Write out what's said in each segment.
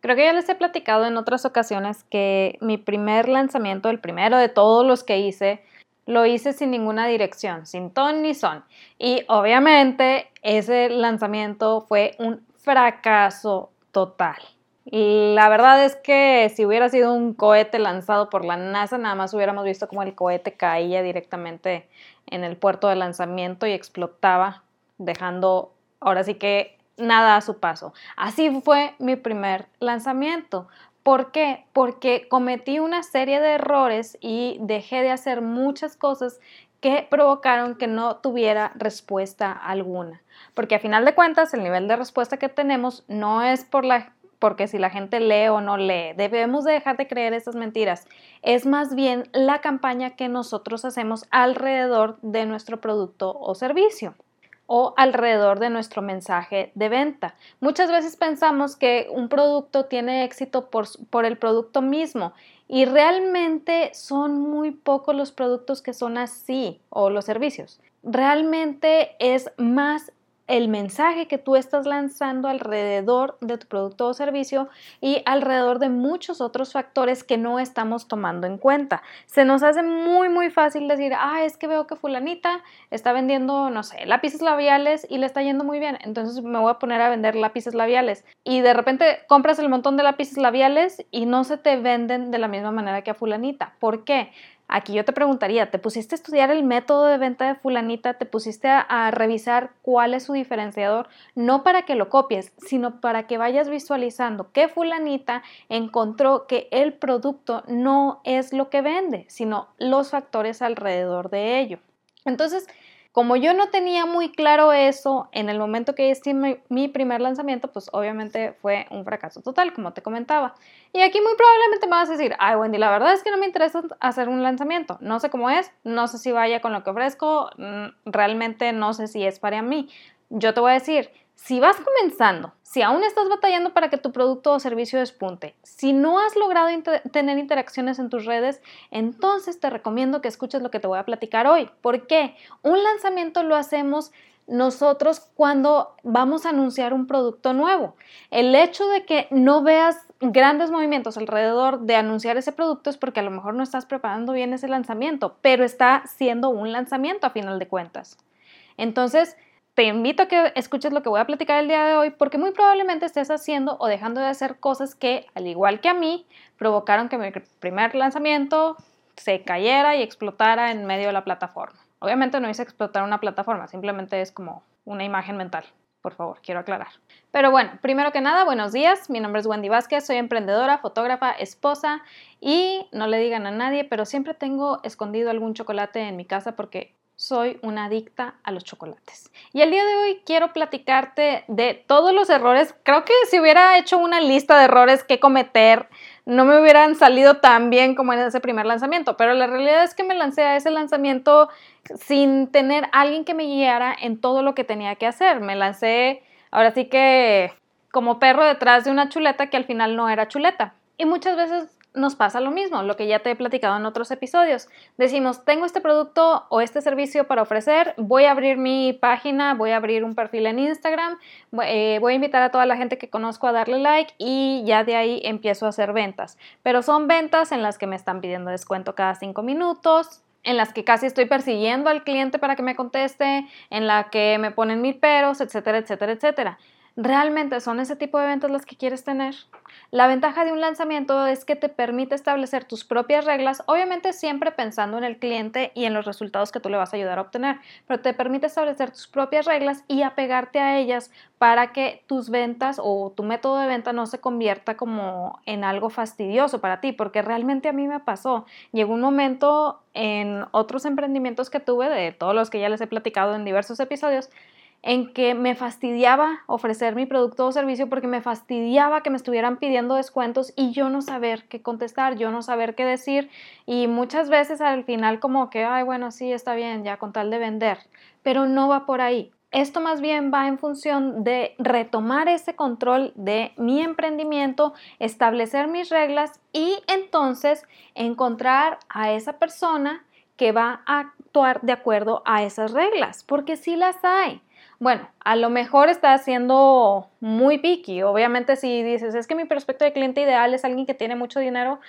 Creo que ya les he platicado en otras ocasiones que mi primer lanzamiento, el primero de todos los que hice, lo hice sin ninguna dirección, sin ton ni son. Y obviamente ese lanzamiento fue un fracaso total. La verdad es que si hubiera sido un cohete lanzado por la NASA, nada más hubiéramos visto como el cohete caía directamente en el puerto de lanzamiento y explotaba, dejando ahora sí que nada a su paso. Así fue mi primer lanzamiento. ¿Por qué? Porque cometí una serie de errores y dejé de hacer muchas cosas que provocaron que no tuviera respuesta alguna. Porque a final de cuentas el nivel de respuesta que tenemos no es por la porque si la gente lee o no lee, debemos de dejar de creer esas mentiras. Es más bien la campaña que nosotros hacemos alrededor de nuestro producto o servicio o alrededor de nuestro mensaje de venta. Muchas veces pensamos que un producto tiene éxito por, por, el producto mismo y realmente son muy pocos los productos que son así o los servicios. Realmente es más el mensaje que tú estás lanzando alrededor de tu producto o servicio y alrededor de muchos otros factores que no estamos tomando en cuenta. Se nos hace muy muy fácil decir, ah, es que veo que fulanita está vendiendo, no sé, lápices labiales y le está yendo muy bien, entonces me voy a poner a vender lápices labiales. Y de repente compras el montón de lápices labiales y no se te venden de la misma manera que a fulanita. ¿Por qué? Aquí yo te preguntaría, ¿te pusiste a estudiar el método de venta de fulanita? ¿Te pusiste a, revisar cuál es su diferenciador? No para que lo copies, sino para que vayas visualizando que fulanita encontró que el producto no es lo que vende, sino los factores alrededor de ello. Entonces, como yo no tenía muy claro eso en el momento que hice mi, primer lanzamiento, pues obviamente fue un fracaso total, como te comentaba. Y aquí muy probablemente me vas a decir, ay Wendy, la verdad es que no me interesa hacer un lanzamiento. No sé cómo es, no sé si vaya con lo que ofrezco, mm, realmente no sé si es para mí. Yo te voy a decir, si vas comenzando, si aún estás batallando para que tu producto o servicio despunte, si no has logrado tener interacciones en tus redes, entonces te recomiendo que escuches lo que te voy a platicar hoy. ¿Por qué? Un lanzamiento lo hacemos nosotros cuando vamos a anunciar un producto nuevo. El hecho de que no veas grandes movimientos alrededor de anunciar ese producto es porque a lo mejor no estás preparando bien ese lanzamiento, pero está siendo un lanzamiento a final de cuentas. Entonces, te invito a que escuches lo que voy a platicar el día de hoy porque muy probablemente estés haciendo o dejando de hacer cosas que, al igual que a mí, provocaron que mi primer lanzamiento se cayera y explotara en medio de la plataforma. Obviamente no hice explotar una plataforma, simplemente es como una imagen mental. Por favor, quiero aclarar. Pero bueno, primero que nada, buenos días. Mi nombre es Wendy Vázquez, soy emprendedora, fotógrafa, esposa y no le digan a nadie, pero siempre tengo escondido algún chocolate en mi casa porque soy una adicta a los chocolates. Y el día de hoy quiero platicarte de todos los errores. Creo que si hubiera hecho una lista de errores que cometer, no me hubieran salido tan bien como en ese primer lanzamiento. Pero la realidad es que me lancé a ese lanzamiento sin tener alguien que me guiara en todo lo que tenía que hacer. Me lancé, ahora sí que como perro detrás de una chuleta que al final no era chuleta. Y muchas veces nos pasa lo mismo, lo que ya te he platicado en otros episodios. Decimos, tengo este producto o este servicio para ofrecer, voy a abrir mi página, voy a abrir un perfil en Instagram, eh, voy a invitar a toda la gente que conozco a darle like y ya de ahí empiezo a hacer ventas. Pero son ventas en las que me están pidiendo descuento cada cinco minutos, en las que casi estoy persiguiendo al cliente para que me conteste, en la que me ponen mil peros, etcétera, etcétera, etcétera. ¿Realmente son ese tipo de ventas las que quieres tener? La ventaja de un lanzamiento es que te permite establecer tus propias reglas, obviamente siempre pensando en el cliente y en los resultados que tú le vas a ayudar a obtener, pero te permite establecer tus propias reglas y apegarte a ellas para que tus ventas o tu método de venta no se convierta como en algo fastidioso para ti, porque realmente a mí me pasó. Llegó un momento en otros emprendimientos que tuve, de todos los que ya les he platicado en diversos episodios, en que me fastidiaba ofrecer mi producto o servicio porque me fastidiaba que me estuvieran pidiendo descuentos y yo no saber qué contestar, yo no saber qué decir y muchas veces al final como que, ay, bueno, sí, está bien, ya con tal de vender, pero no va por ahí. Esto más bien va en función de retomar ese control de mi emprendimiento, establecer mis reglas y entonces encontrar a esa persona que va a actuar de acuerdo a esas reglas, porque sí las hay. Bueno, a lo mejor estás siendo muy picky. Obviamente si dices, es que mi prospecto de cliente ideal es alguien que tiene mucho dinero,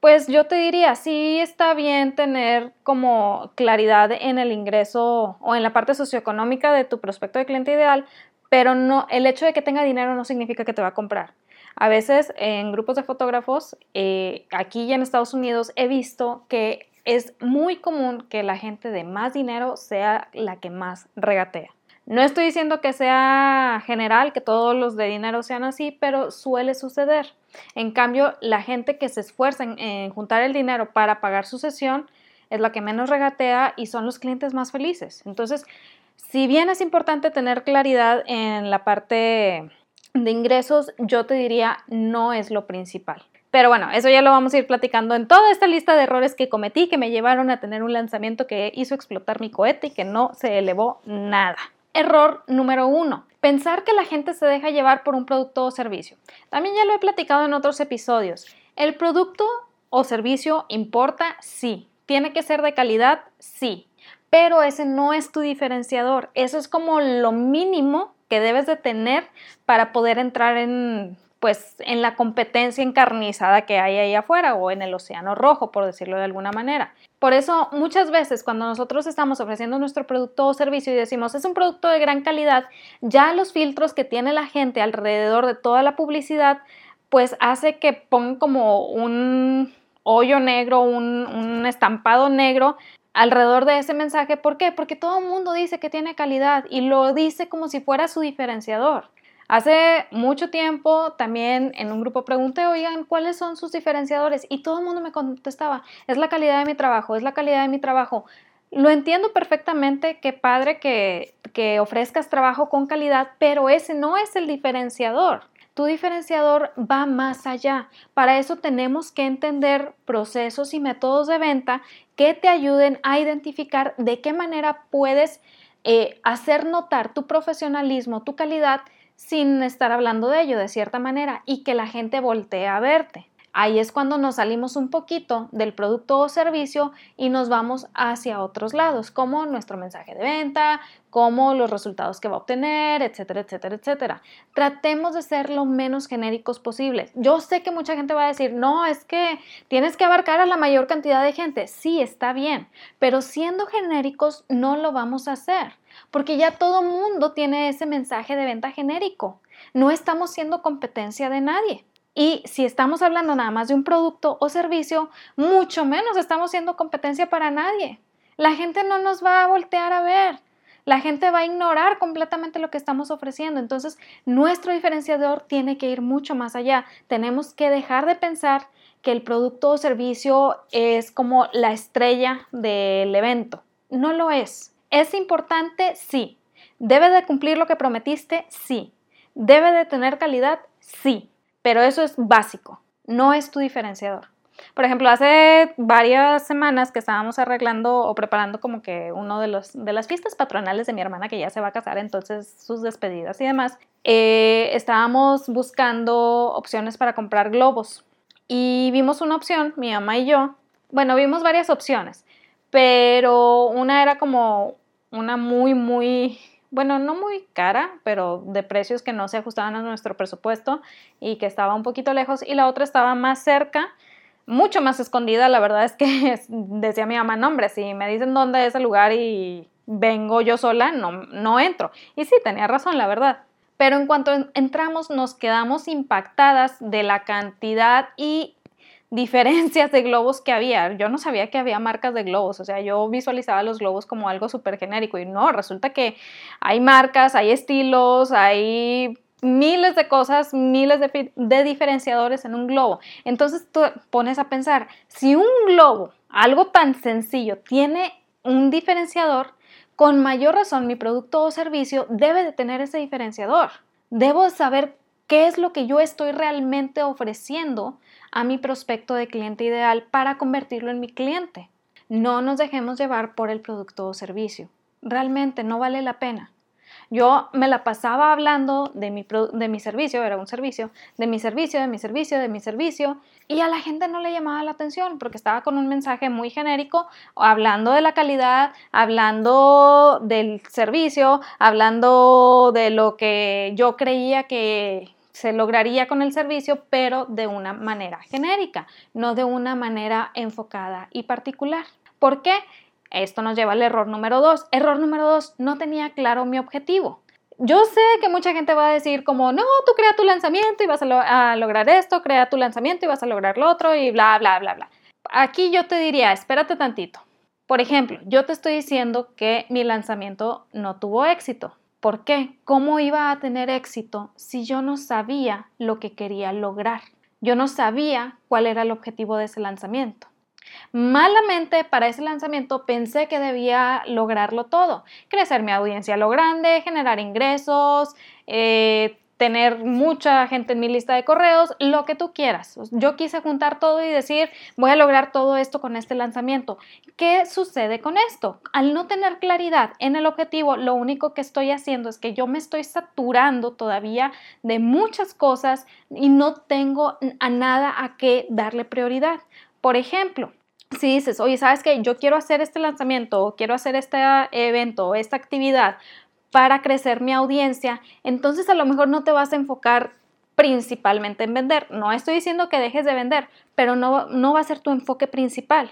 pues yo te diría, sí está bien tener como claridad en el ingreso o en la parte socioeconómica de tu prospecto de cliente ideal, pero no, el hecho de que tenga dinero no significa que te va a comprar. A veces en grupos de fotógrafos, eh, aquí y en Estados Unidos, he visto que es muy común que la gente de más dinero sea la que más regatea. No estoy diciendo que sea general, que todos los de dinero sean así, pero suele suceder. En cambio, la gente que se esfuerza en, juntar el dinero para pagar su sesión es la que menos regatea y son los clientes más felices. Entonces, si bien es importante tener claridad en la parte de ingresos, yo te diría no es lo principal. Pero bueno, eso ya lo vamos a ir platicando en toda esta lista de errores que cometí que me llevaron a tener un lanzamiento que hizo explotar mi cohete y que no se elevó nada. Error número uno. Pensar que la gente se deja llevar por un producto o servicio. También ya lo he platicado en otros episodios. El producto o servicio importa, sí. Tiene que ser de calidad, sí. Pero ese no es tu diferenciador. Eso es como lo mínimo que debes de tener para poder entrar en pues en la competencia encarnizada que hay ahí afuera o en el océano rojo, por decirlo de alguna manera. Por eso muchas veces cuando nosotros estamos ofreciendo nuestro producto o servicio y decimos es un producto de gran calidad, ya los filtros que tiene la gente alrededor de toda la publicidad, pues hace que pongan como un hoyo negro, un, estampado negro alrededor de ese mensaje. ¿Por qué? Porque todo el mundo dice que tiene calidad y lo dice como si fuera su diferenciador. Hace mucho tiempo también en un grupo pregunté, oigan, ¿cuáles son sus diferenciadores? Y todo el mundo me contestaba, es la calidad de mi trabajo, es la calidad de mi trabajo. Lo entiendo perfectamente, qué padre que, que ofrezcas trabajo con calidad, pero ese no es el diferenciador. Tu diferenciador va más allá. Para eso tenemos que entender procesos y métodos de venta que te ayuden a identificar de qué manera puedes eh, hacer notar tu profesionalismo, tu calidad sin estar hablando de ello de cierta manera y que la gente voltee a verte. Ahí es cuando nos salimos un poquito del producto o servicio y nos vamos hacia otros lados, como nuestro mensaje de venta, como los resultados que va a obtener, etcétera, etcétera, etcétera. Tratemos de ser lo menos genéricos posible. Yo sé que mucha gente va a decir, no, es que tienes que abarcar a la mayor cantidad de gente. Sí, está bien, pero siendo genéricos no lo vamos a hacer porque ya todo mundo tiene ese mensaje de venta genérico. No estamos siendo competencia de nadie. Y si estamos hablando nada más de un producto o servicio, mucho menos estamos siendo competencia para nadie. La gente no nos va a voltear a ver. La gente va a ignorar completamente lo que estamos ofreciendo. Entonces, nuestro diferenciador tiene que ir mucho más allá. Tenemos que dejar de pensar que el producto o servicio es como la estrella del evento. No lo es. ¿Es importante? Sí. ¿Debe de cumplir lo que prometiste? Sí. ¿Debe de tener calidad? Sí. Pero eso es básico, no es tu diferenciador. Por ejemplo, hace varias semanas que estábamos arreglando o preparando como que uno de, los, de las fiestas patronales de mi hermana que ya se va a casar, entonces sus despedidas y demás, eh, estábamos buscando opciones para comprar globos. Y vimos una opción, mi mamá y yo, bueno, vimos varias opciones, pero una era como una muy, muy, bueno, no muy cara, pero de precios que no se ajustaban a nuestro presupuesto y que estaba un poquito lejos, y la otra estaba más cerca, mucho más escondida, la verdad es que decía mi mamá, no hombre, si me dicen dónde es el lugar y vengo yo sola, no, no entro. Y sí, tenía razón, la verdad. Pero en cuanto entramos nos quedamos impactadas de la cantidad y diferencias de globos que había. Yo no sabía que había marcas de globos, o sea, yo visualizaba los globos como algo súper genérico y no, resulta que hay marcas, hay estilos, hay miles de cosas, miles de, de diferenciadores en un globo. Entonces tú pones a pensar, si un globo, algo tan sencillo, tiene un diferenciador, con mayor razón mi producto o servicio debe de tener ese diferenciador. Debo saber qué es lo que yo estoy realmente ofreciendo a mi prospecto de cliente ideal para convertirlo en mi cliente. No nos dejemos llevar por el producto o servicio. Realmente no vale la pena. Yo me la pasaba hablando de mi, de mi servicio, era un servicio, de mi servicio, de mi servicio, de mi servicio, y a la gente no le llamaba la atención porque estaba con un mensaje muy genérico, hablando de la calidad, hablando del servicio, hablando de lo que yo creía que se lograría con el servicio, pero de una manera genérica, no de una manera enfocada y particular. ¿Por qué? Esto nos lleva al error número dos. Error número dos, no tenía claro mi objetivo. Yo sé que mucha gente va a decir como, no, tú crea tu lanzamiento y vas a, lograr esto, crea tu lanzamiento y vas a lograr lo otro y bla, bla, bla, bla. Aquí yo te diría, espérate tantito. Por ejemplo, yo te estoy diciendo que mi lanzamiento no tuvo éxito. ¿Por qué? ¿Cómo iba a tener éxito si yo no sabía lo que quería lograr? Yo no sabía cuál era el objetivo de ese lanzamiento. Malamente para ese lanzamiento pensé que debía lograrlo todo, crecer mi audiencia a lo grande, generar ingresos, eh, tener mucha gente en mi lista de correos, lo que tú quieras. Yo quise juntar todo y decir, voy a lograr todo esto con este lanzamiento. ¿Qué sucede con esto? Al no tener claridad en el objetivo, lo único que estoy haciendo es que yo me estoy saturando todavía de muchas cosas y no tengo a nada a qué darle prioridad. Por ejemplo, si dices, oye, ¿sabes qué? Yo quiero hacer este lanzamiento, quiero hacer este evento, esta actividad para crecer mi audiencia, entonces a lo mejor no te vas a enfocar principalmente en vender. No estoy diciendo que dejes de vender, pero no, no va a ser tu enfoque principal.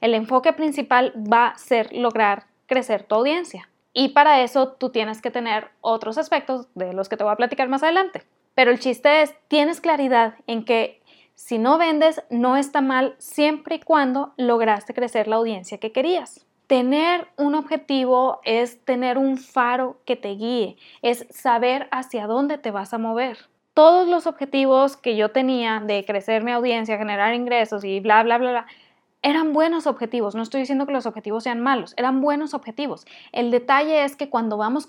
El enfoque principal va a ser lograr crecer tu audiencia. Y para eso tú tienes que tener otros aspectos de los que te voy a platicar más adelante. Pero el chiste es, tienes claridad en que si no vendes, no está mal siempre y cuando lograste crecer la audiencia que querías. Tener un objetivo es tener un faro que te guíe, es saber hacia dónde te vas a mover. Todos los objetivos que yo tenía de crecer mi audiencia, generar ingresos y bla, bla, bla, bla, eran buenos objetivos. No estoy diciendo que los objetivos sean malos, eran buenos objetivos. El detalle es que cuando vamos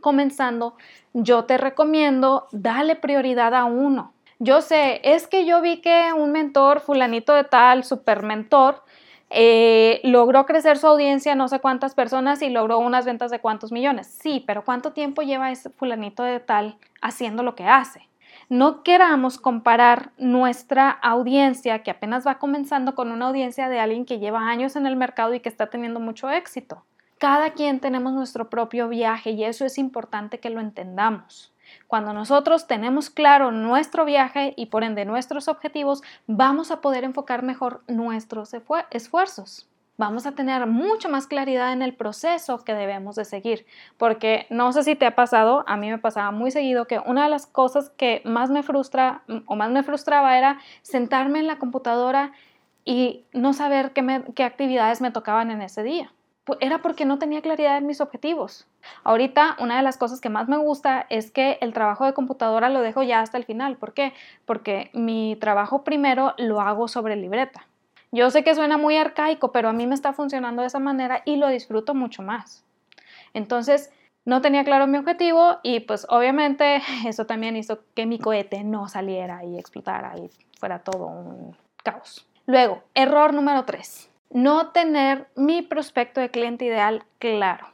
comenzando, yo te recomiendo darle prioridad a uno. Yo sé, es que yo vi que un mentor, fulanito de tal, super mentor, eh, logró crecer su audiencia no sé cuántas personas y logró unas ventas de cuántos millones. Sí, pero ¿cuánto tiempo lleva ese fulanito de tal haciendo lo que hace? No queramos comparar nuestra audiencia que apenas va comenzando con una audiencia de alguien que lleva años en el mercado y que está teniendo mucho éxito. Cada quien tenemos nuestro propio viaje y eso es importante que lo entendamos. Cuando nosotros tenemos claro nuestro viaje y por ende nuestros objetivos, vamos a poder enfocar mejor nuestros esfuerzos. Vamos a tener mucho más claridad en el proceso que debemos de seguir, porque no sé si te ha pasado, a mí me pasaba muy seguido que una de las cosas que más me frustra o más me frustraba era sentarme en la computadora y no saber qué, qué actividades me tocaban en ese día era porque no tenía claridad en mis objetivos. Ahorita una de las cosas que más me gusta es que el trabajo de computadora lo dejo ya hasta el final. ¿Por qué? Porque mi trabajo primero lo hago sobre libreta. Yo sé que suena muy arcaico, pero a mí me está funcionando de esa manera y lo disfruto mucho más. Entonces, no tenía claro mi objetivo y pues obviamente eso también hizo que mi cohete no saliera y explotara y fuera todo un caos. Luego, error número 3 no tener mi prospecto de cliente ideal claro.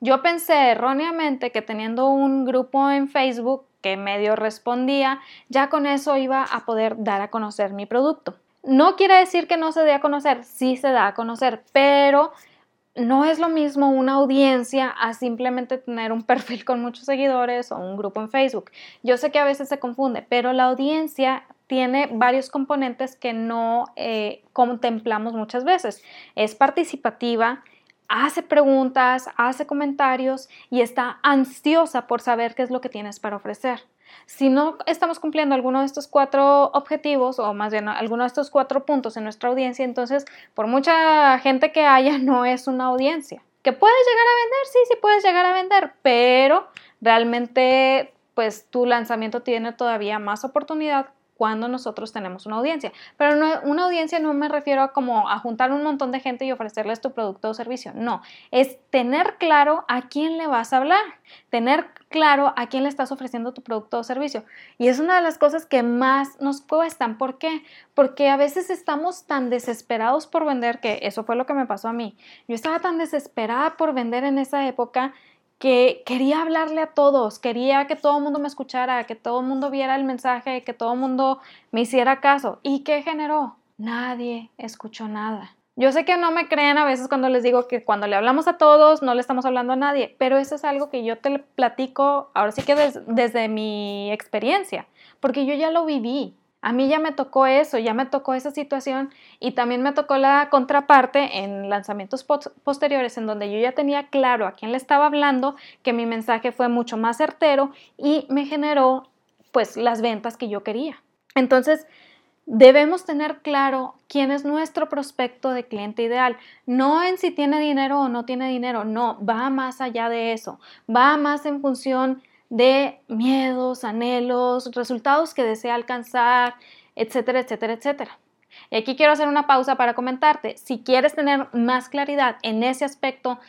Yo pensé erróneamente que teniendo un grupo en Facebook que medio respondía, ya con eso iba a poder dar a conocer mi producto. No quiere decir que no se dé a conocer, sí se da a conocer, pero no es lo mismo una audiencia a simplemente tener un perfil con muchos seguidores o un grupo en Facebook. Yo sé que a veces se confunde, pero la audiencia tiene varios componentes que no eh, contemplamos muchas veces. Es participativa, hace preguntas, hace comentarios y está ansiosa por saber qué es lo que tienes para ofrecer. Si no estamos cumpliendo alguno de estos cuatro objetivos o más bien alguno de estos cuatro puntos en nuestra audiencia, entonces por mucha gente que haya no es una audiencia. ¿Que puedes llegar a vender? Sí, sí puedes llegar a vender, pero realmente pues tu lanzamiento tiene todavía más oportunidad cuando nosotros tenemos una audiencia. Pero una audiencia no me refiero a como a juntar un montón de gente y ofrecerles tu producto o servicio. No, es tener claro a quién le vas a hablar, tener claro a quién le estás ofreciendo tu producto o servicio. Y es una de las cosas que más nos cuestan. ¿Por qué? Porque a veces estamos tan desesperados por vender, que eso fue lo que me pasó a mí. Yo estaba tan desesperada por vender en esa época que quería hablarle a todos, quería que todo el mundo me escuchara, que todo el mundo viera el mensaje, que todo el mundo me hiciera caso. ¿Y qué generó? Nadie escuchó nada. Yo sé que no me creen a veces cuando les digo que cuando le hablamos a todos no le estamos hablando a nadie, pero eso es algo que yo te platico ahora sí que desde mi experiencia, porque yo ya lo viví. A mí ya me tocó eso, ya me tocó esa situación y también me tocó la contraparte en lanzamientos posteriores en donde yo ya tenía claro a quién le estaba hablando, que mi mensaje fue mucho más certero y me generó pues las ventas que yo quería. Entonces, debemos tener claro quién es nuestro prospecto de cliente ideal. No en si tiene dinero o no tiene dinero, no, va más allá de eso, va más en función de miedos, anhelos, resultados que desea alcanzar, etcétera, etcétera, etcétera. Y aquí quiero hacer una pausa para comentarte, si quieres tener más claridad en ese aspecto,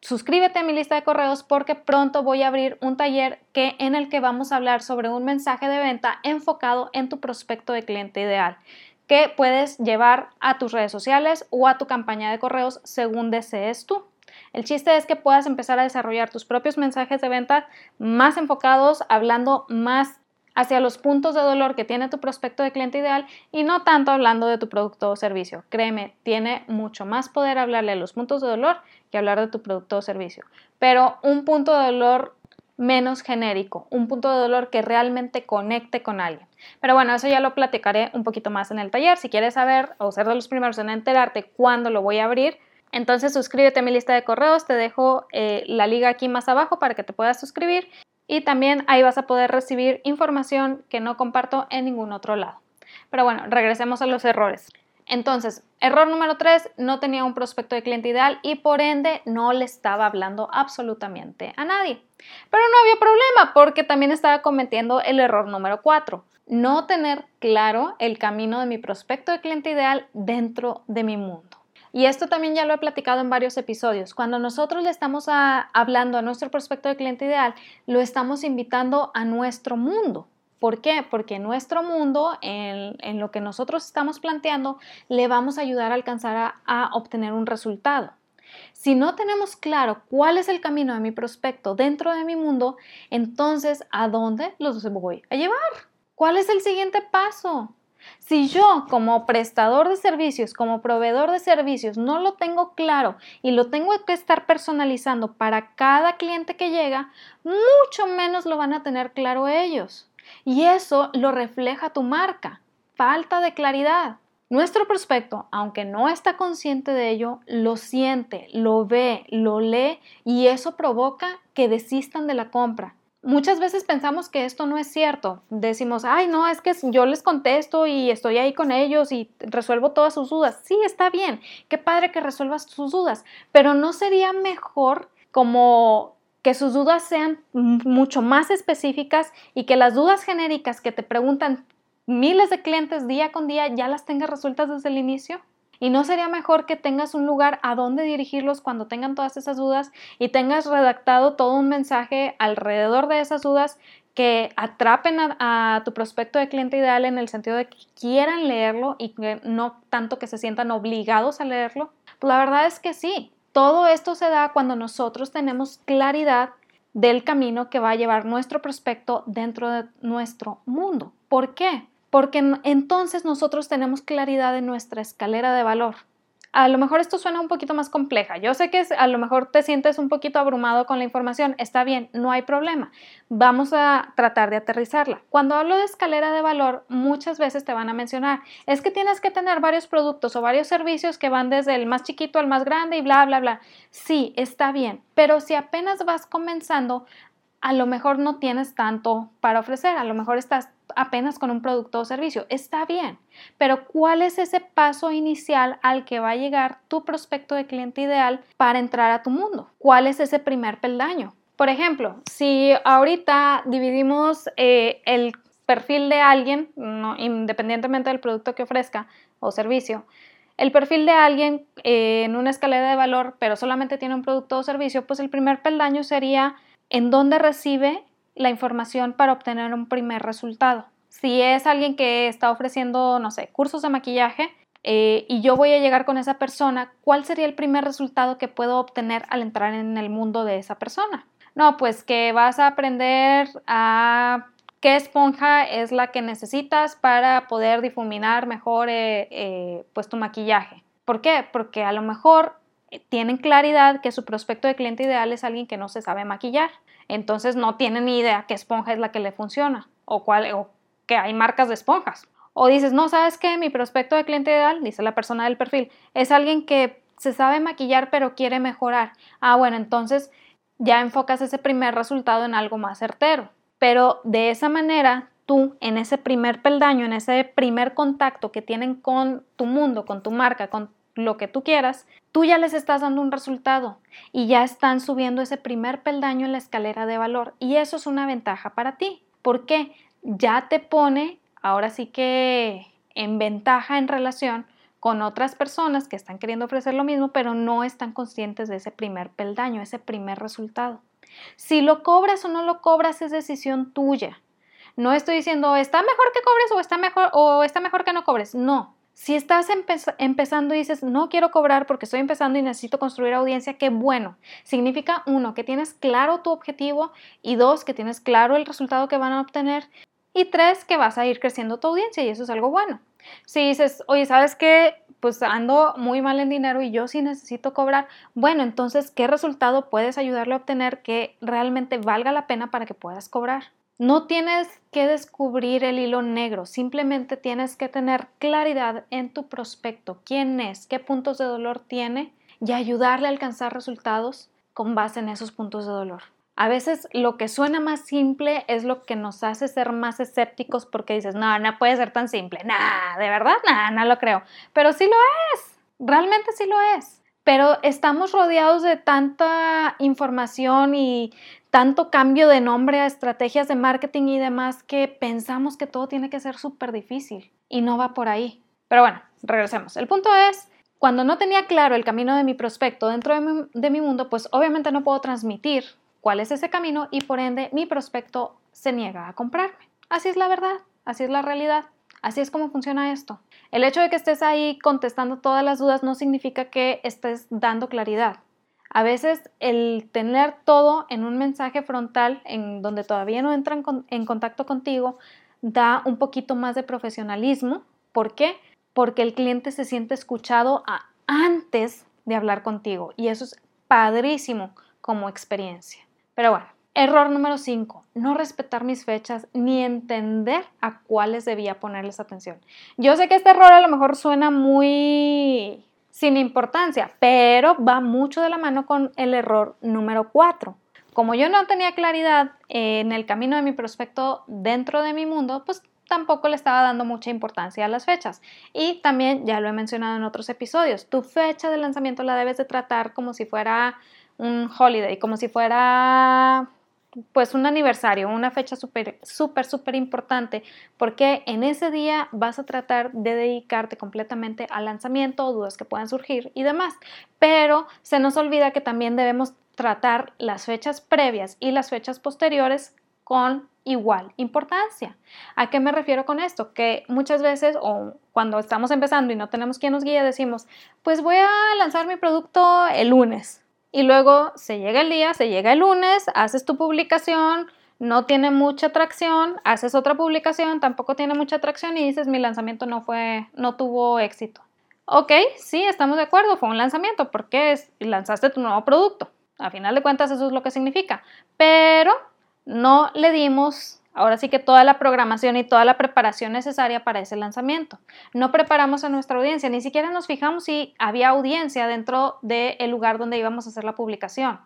suscríbete a mi lista de correos porque pronto voy a abrir un taller que, en el que vamos a hablar sobre un mensaje de venta enfocado en tu prospecto de cliente ideal que puedes llevar a tus redes sociales o a tu campaña de correos según desees tú. El chiste es que puedas empezar a desarrollar tus propios mensajes de venta más enfocados, hablando más hacia los puntos de dolor que tiene tu prospecto de cliente ideal y no tanto hablando de tu producto o servicio. Créeme, tiene mucho más poder hablarle a los puntos de dolor que hablar de tu producto o servicio. Pero un punto de dolor menos genérico, un punto de dolor que realmente conecte con alguien. Pero bueno, eso ya lo platicaré un poquito más en el taller. Si quieres saber o ser de los primeros en enterarte cuándo lo voy a abrir, entonces suscríbete a mi lista de correos, te dejo eh, la liga aquí más abajo para que te puedas suscribir y también ahí vas a poder recibir información que no comparto en ningún otro lado. Pero bueno, regresemos a los errores. Entonces, error número 3, no tenía un prospecto de cliente ideal y por ende no le estaba hablando absolutamente a nadie. Pero no había problema porque también estaba cometiendo el error número 4, no tener claro el camino de mi prospecto de cliente ideal dentro de mi mundo. Y esto también ya lo he platicado en varios episodios. Cuando nosotros le estamos hablando a nuestro prospecto de cliente ideal, lo estamos invitando a nuestro mundo. ¿Por qué? Porque en nuestro mundo, en, lo que nosotros estamos planteando, le vamos a ayudar a alcanzar a obtener un resultado. Si no tenemos claro cuál es el camino de mi prospecto dentro de mi mundo, entonces ¿a dónde los voy a llevar? ¿Cuál es el siguiente paso? Si yo como prestador de servicios, como proveedor de servicios, no lo tengo claro y lo tengo que estar personalizando para cada cliente que llega, mucho menos lo van a tener claro ellos. Y eso lo refleja tu marca. Falta de claridad. Nuestro prospecto, aunque no está consciente de ello, lo siente, lo ve, lo lee y eso provoca que desistan de la compra muchas veces pensamos que esto no es cierto. Decimos, ay, no, es que yo les contesto y estoy ahí con ellos y resuelvo todas sus dudas. Sí, está bien, qué padre que resuelvas sus dudas, pero ¿no sería mejor como que sus dudas sean mucho más específicas y que las dudas genéricas que te preguntan miles de clientes día con día ya las tengas resueltas desde el inicio? ¿Y no sería mejor que tengas un lugar a donde dirigirlos cuando tengan todas esas dudas y tengas redactado todo un mensaje alrededor de esas dudas que atrapen a, tu prospecto de cliente ideal en el sentido de que quieran leerlo y no tanto que se sientan obligados a leerlo? La verdad es que sí. Todo esto se da cuando nosotros tenemos claridad del camino que va a llevar nuestro prospecto dentro de nuestro mundo. ¿Por qué? Porque entonces nosotros tenemos claridad en nuestra escalera de valor. A lo mejor esto suena un poquito más compleja. Yo sé que a lo mejor te sientes un poquito abrumado con la información. Está bien, no hay problema. Vamos a tratar de aterrizarla. Cuando hablo de escalera de valor, muchas veces te van a mencionar, es que tienes que tener varios productos o varios servicios que van desde el más chiquito al más grande y bla, bla, bla. Sí, está bien. Pero si apenas vas comenzando, a lo mejor no tienes tanto para ofrecer, a lo mejor estás apenas con un producto o servicio, está bien, pero ¿cuál es ese paso inicial al que va a llegar tu prospecto de cliente ideal para entrar a tu mundo? ¿Cuál es ese primer peldaño? Por ejemplo, si ahorita dividimos eh, el perfil de alguien, independientemente del producto que ofrezca o servicio, el perfil de alguien eh, en una escalera de valor, pero solamente tiene un producto o servicio, pues el primer peldaño sería en dónde recibe la información para obtener un primer resultado. Si es alguien que está ofreciendo, no sé, cursos de maquillaje eh, y yo voy a llegar con esa persona, ¿cuál sería el primer resultado que puedo obtener al entrar en el mundo de esa persona? No, pues que vas a aprender a qué esponja es la que necesitas para poder difuminar mejor eh, eh, pues tu maquillaje. ¿Por qué? Porque a lo mejor tienen claridad que su prospecto de cliente ideal es alguien que no se sabe maquillar. Entonces no tienen ni idea qué esponja es la que le funciona o, cuál, o que hay marcas de esponjas. O dices, no, ¿sabes qué? Mi prospecto de cliente ideal, dice la persona del perfil, es alguien que se sabe maquillar pero quiere mejorar. Ah, bueno, entonces ya enfocas ese primer resultado en algo más certero. Pero de esa manera, tú en ese primer peldaño, en ese primer contacto que tienen con tu mundo, con tu marca, con lo que tú quieras, tú ya les estás dando un resultado y ya están subiendo ese primer peldaño en la escalera de valor. Y eso es una ventaja para ti. ¿Por qué? Ya te pone, ahora sí que en ventaja en relación con otras personas que están queriendo ofrecer lo mismo, pero no están conscientes de ese primer peldaño, ese primer resultado. Si lo cobras o no lo cobras es decisión tuya. No estoy diciendo está mejor que cobres o está mejor o está mejor que no cobres. No. Si estás empezando y dices, no quiero cobrar porque estoy empezando y necesito construir audiencia, qué bueno. Significa, uno, que tienes claro tu objetivo y dos, que tienes claro el resultado que van a obtener y tres, que vas a ir creciendo tu audiencia y eso es algo bueno. Si dices, oye, ¿sabes qué? Pues ando muy mal en dinero y yo sí necesito cobrar. Bueno, entonces, ¿qué resultado puedes ayudarle a obtener que realmente valga la pena para que puedas cobrar? No tienes que descubrir el hilo negro, simplemente tienes que tener claridad en tu prospecto, quién es, qué puntos de dolor tiene y ayudarle a alcanzar resultados con base en esos puntos de dolor. A veces lo que suena más simple es lo que nos hace ser más escépticos porque dices, no, no puede ser tan simple. Nah, de verdad, nah, no lo creo. Pero sí lo es, realmente sí lo es. Pero estamos rodeados de tanta información y tanto cambio de nombre a estrategias de marketing y demás que pensamos que todo tiene que ser súper difícil y no va por ahí. Pero bueno, regresemos. El punto es, cuando no tenía claro el camino de mi prospecto dentro de mi, de mi mundo, pues obviamente no puedo transmitir cuál es ese camino y por ende mi prospecto se niega a comprarme. Así es la verdad, así es la realidad, así es como funciona esto. El hecho de que estés ahí contestando todas las dudas no significa que estés dando claridad. A veces el tener todo en un mensaje frontal en donde todavía no entran en contacto contigo da un poquito más de profesionalismo. ¿Por qué? Porque el cliente se siente escuchado antes de hablar contigo y eso es padrísimo como experiencia. Pero bueno, error número 5, no respetar mis fechas ni entender a cuáles debía ponerles atención. Yo sé que este error a lo mejor suena muy sin importancia, pero va mucho de la mano con el error número 4. Como yo no tenía claridad en el camino de mi prospecto dentro de mi mundo, pues tampoco le estaba dando mucha importancia a las fechas. Y también, ya lo he mencionado en otros episodios, tu fecha de lanzamiento la debes de tratar como si fuera un holiday, como si fuera pues un aniversario, una fecha súper, súper, súper importante, porque en ese día vas a tratar de dedicarte completamente al lanzamiento, dudas que puedan surgir y demás. Pero se nos olvida que también debemos tratar las fechas previas y las fechas posteriores con igual importancia. ¿A qué me refiero con esto? Que muchas veces o cuando estamos empezando y no tenemos quien nos guíe, decimos, pues voy a lanzar mi producto el lunes y luego se llega el día, se llega el lunes, haces tu publicación, no tiene mucha atracción, haces otra publicación, tampoco tiene mucha atracción y dices mi lanzamiento no fue, no tuvo éxito. Ok, sí, estamos de acuerdo, fue un lanzamiento porque lanzaste tu nuevo producto. A final de cuentas eso es lo que significa. Pero no le dimos Ahora sí que toda la programación y toda la preparación necesaria para ese lanzamiento. No preparamos a nuestra audiencia, ni siquiera nos fijamos si había audiencia dentro del lugar donde íbamos a hacer la publicación.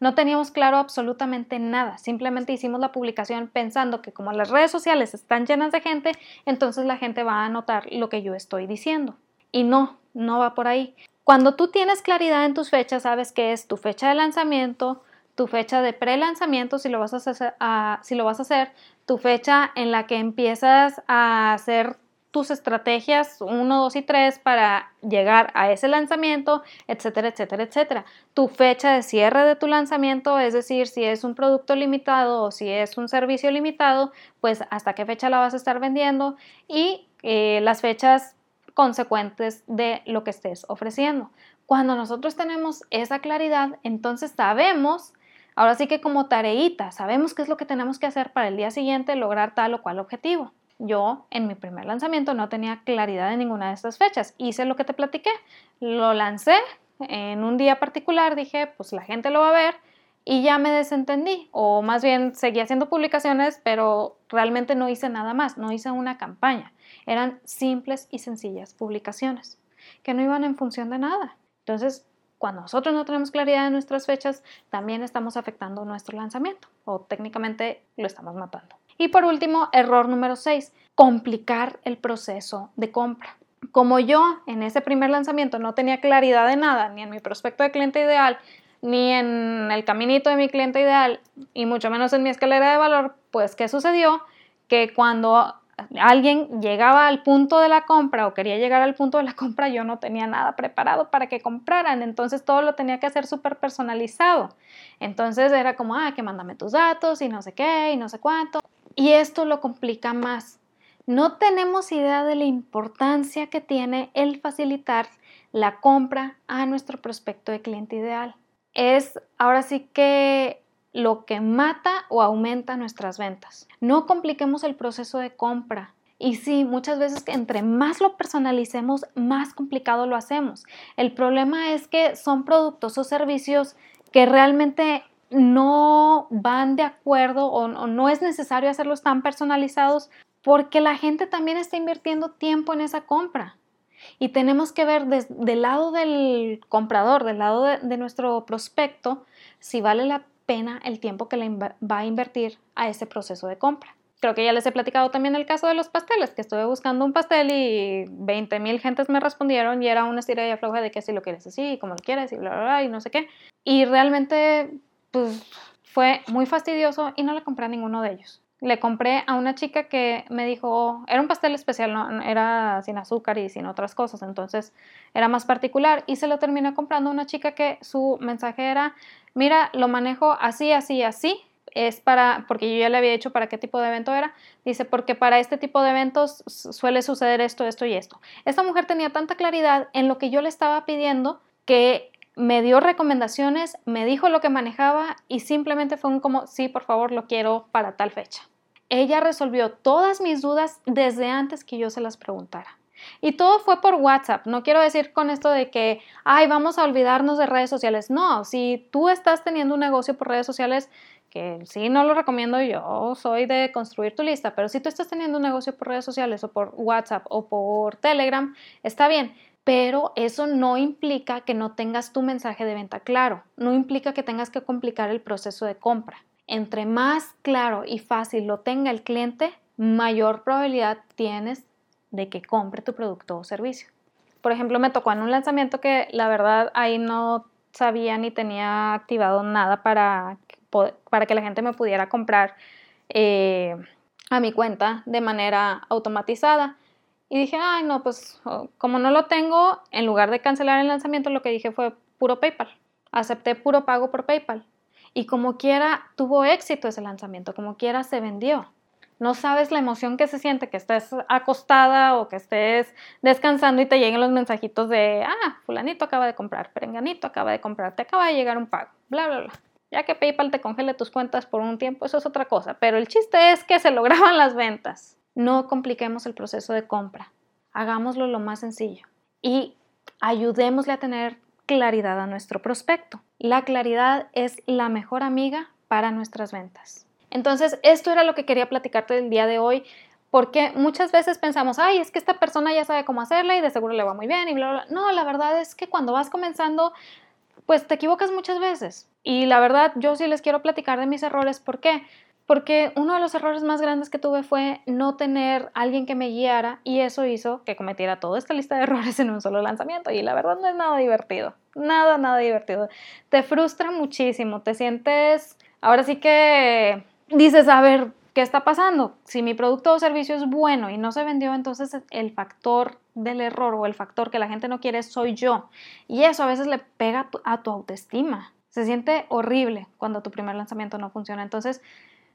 No teníamos claro absolutamente nada, simplemente hicimos la publicación pensando que como las redes sociales están llenas de gente, entonces la gente va a notar lo que yo estoy diciendo. Y no, no va por ahí. Cuando tú tienes claridad en tus fechas, sabes que es tu fecha de lanzamiento, tu fecha de pre-lanzamiento si, lo vas a hacer, si lo vas a hacer, tu fecha en la que empiezas a hacer tus estrategias 1, 2 y 3 para llegar a ese lanzamiento, etcétera, etcétera, etcétera. Tu fecha de cierre de tu lanzamiento, es decir, si es un producto limitado o si es un servicio limitado, pues hasta qué fecha la vas a estar vendiendo y eh, las fechas consecuentes de lo que estés ofreciendo. Cuando nosotros tenemos esa claridad, entonces sabemos Ahora sí que como tareita, sabemos qué es lo que tenemos que hacer para el día siguiente lograr tal o cual objetivo. Yo en mi primer lanzamiento no tenía claridad de ninguna de estas fechas. Hice lo que te platiqué. Lo lancé en un día particular. Dije, pues la gente lo va a ver. Y ya me desentendí. O más bien seguí haciendo publicaciones, pero realmente no hice nada más. No hice una campaña. Eran simples y sencillas publicaciones que no iban en función de nada. Entonces, cuando nosotros no tenemos claridad de nuestras fechas, también estamos afectando nuestro lanzamiento o técnicamente lo estamos matando. Y por último, error número 6, complicar el proceso de compra. Como yo en ese primer lanzamiento no tenía claridad de nada, ni en mi prospecto de cliente ideal, ni en el caminito de mi cliente ideal, y mucho menos en mi escalera de valor, pues ¿qué sucedió? Que cuando alguien llegaba al punto de la compra o quería llegar al punto de la compra, yo no tenía nada preparado para que compraran, entonces todo lo tenía que hacer súper personalizado. Entonces era como, ah, que mándame tus datos y no sé qué y no sé cuánto. Y esto lo complica más. No tenemos idea de la importancia que tiene el facilitar la compra a nuestro prospecto de cliente ideal. Es ahora sí que lo que mata o aumenta nuestras ventas. No compliquemos el proceso de compra. Y sí, muchas veces entre más lo personalicemos, más complicado lo hacemos. El problema es que son productos o servicios que realmente no van de acuerdo o, no es necesario hacerlos tan personalizados porque la gente también está invirtiendo tiempo en esa compra. Y tenemos que ver del lado del comprador, del lado de, nuestro prospecto, si vale la pena el tiempo que le va a invertir a ese proceso de compra. Creo que ya les he platicado también el caso de los pasteles, que estuve buscando un pastel y 20 mil gentes me respondieron y era una estira y afloja de que si lo quieres así, como lo quieres y bla, bla, bla, y no sé qué. Y realmente, pues fue muy fastidioso y no le compré a ninguno de ellos. Le compré a una chica que me dijo, era un pastel especial, no, era sin azúcar y sin otras cosas, entonces era más particular y se lo terminé comprando a una chica que su mensaje era, mira, lo manejo así, así, así, es para, porque yo ya le había dicho para qué tipo de evento era, dice, porque para este tipo de eventos suele suceder esto, esto y esto. Esta mujer tenía tanta claridad en lo que yo le estaba pidiendo que me dio recomendaciones, me dijo lo que manejaba y simplemente fue un como, sí, por favor, lo quiero para tal fecha. Ella resolvió todas mis dudas desde antes que yo se las preguntara. Y todo fue por WhatsApp. No quiero decir con esto de que, ay, vamos a olvidarnos de redes sociales. No, si tú estás teniendo un negocio por redes sociales, que sí no lo recomiendo yo, soy de construir tu lista, pero si tú estás teniendo un negocio por redes sociales o por WhatsApp o por Telegram, está bien. Pero eso no implica que no tengas tu mensaje de venta claro, no implica que tengas que complicar el proceso de compra. Entre más claro y fácil lo tenga el cliente, mayor probabilidad tienes de que compre tu producto o servicio. Por ejemplo, me tocó en un lanzamiento que la verdad ahí no sabía ni tenía activado nada para, para que la gente me pudiera comprar eh, a mi cuenta de manera automatizada. Y dije, ay, no, pues como no lo tengo, en lugar de cancelar el lanzamiento, lo que dije fue puro PayPal. Acepté puro pago por PayPal. Y como quiera, tuvo éxito ese lanzamiento, como quiera se vendió. No sabes la emoción que se siente que estés acostada o que estés descansando y te lleguen los mensajitos de, ah, fulanito acaba de comprar, perenganito acaba de comprar, te acaba de llegar un pago, bla, bla, bla. Ya que PayPal te congele tus cuentas por un tiempo, eso es otra cosa. Pero el chiste es que se lograban las ventas. No compliquemos el proceso de compra. Hagámoslo lo más sencillo. Y ayudémosle a tener claridad a nuestro prospecto. La claridad es la mejor amiga para nuestras ventas. Entonces, esto era lo que quería platicarte el día de hoy, porque muchas veces pensamos, ay, es que esta persona ya sabe cómo hacerla y de seguro le va muy bien y bla, bla. No, la verdad es que cuando vas comenzando, pues te equivocas muchas veces. Y la verdad, yo sí les quiero platicar de mis errores. ¿Por qué? Porque uno de los errores más grandes que tuve fue no tener alguien que me guiara y eso hizo que cometiera toda esta lista de errores en un solo lanzamiento y la verdad no es nada divertido, nada, nada divertido. Te frustra muchísimo, te sientes, ahora sí que dices, a ver, ¿qué está pasando? Si mi producto o servicio es bueno y no se vendió, entonces el factor del error o el factor que la gente no quiere soy yo. Y eso a veces le pega a tu autoestima. Se siente horrible cuando tu primer lanzamiento no funciona. Entonces,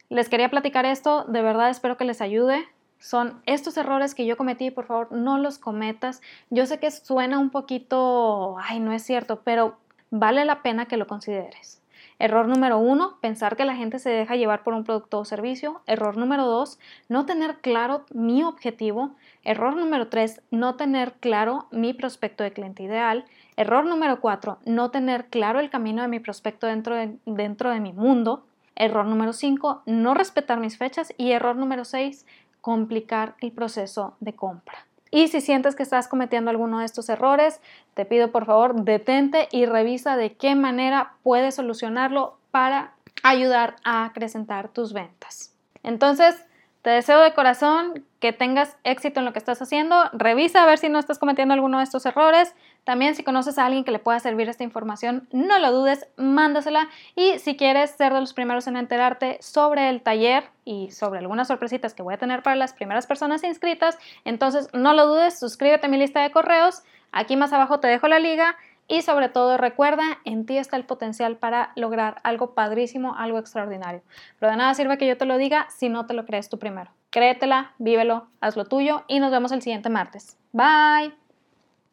les quería platicar esto, de verdad espero que les ayude. Son estos errores que yo cometí, por favor, no los cometas. Yo sé que suena un poquito, ay, no es cierto, pero vale la pena que lo consideres. Error número uno, pensar que la gente se deja llevar por un producto o servicio. Error número dos, no tener claro mi objetivo. Error número tres, no tener claro mi prospecto de cliente ideal. Error número cuatro, no tener claro el camino de mi prospecto dentro de, dentro de mi mundo. Error número cinco, no respetar mis fechas. Y error número seis, complicar el proceso de compra. Y si sientes que estás cometiendo alguno de estos errores, te pido por favor detente y revisa de qué manera puedes solucionarlo para ayudar a acrecentar tus ventas. Entonces, te deseo de corazón que tengas éxito en lo que estás haciendo. Revisa a ver si no estás cometiendo alguno de estos errores. También si conoces a alguien que le pueda servir esta información, no lo dudes, mándasela. Y si quieres ser de los primeros en enterarte sobre el taller y sobre algunas sorpresitas que voy a tener para las primeras personas inscritas, entonces no lo dudes, suscríbete a mi lista de correos. Aquí más abajo te dejo la liga y sobre todo recuerda, en ti está el potencial para lograr algo padrísimo, algo extraordinario. Pero de nada sirve que yo te lo diga si no te lo crees tú primero. Créetela, vívelo, haz lo tuyo y nos vemos el siguiente martes. Bye.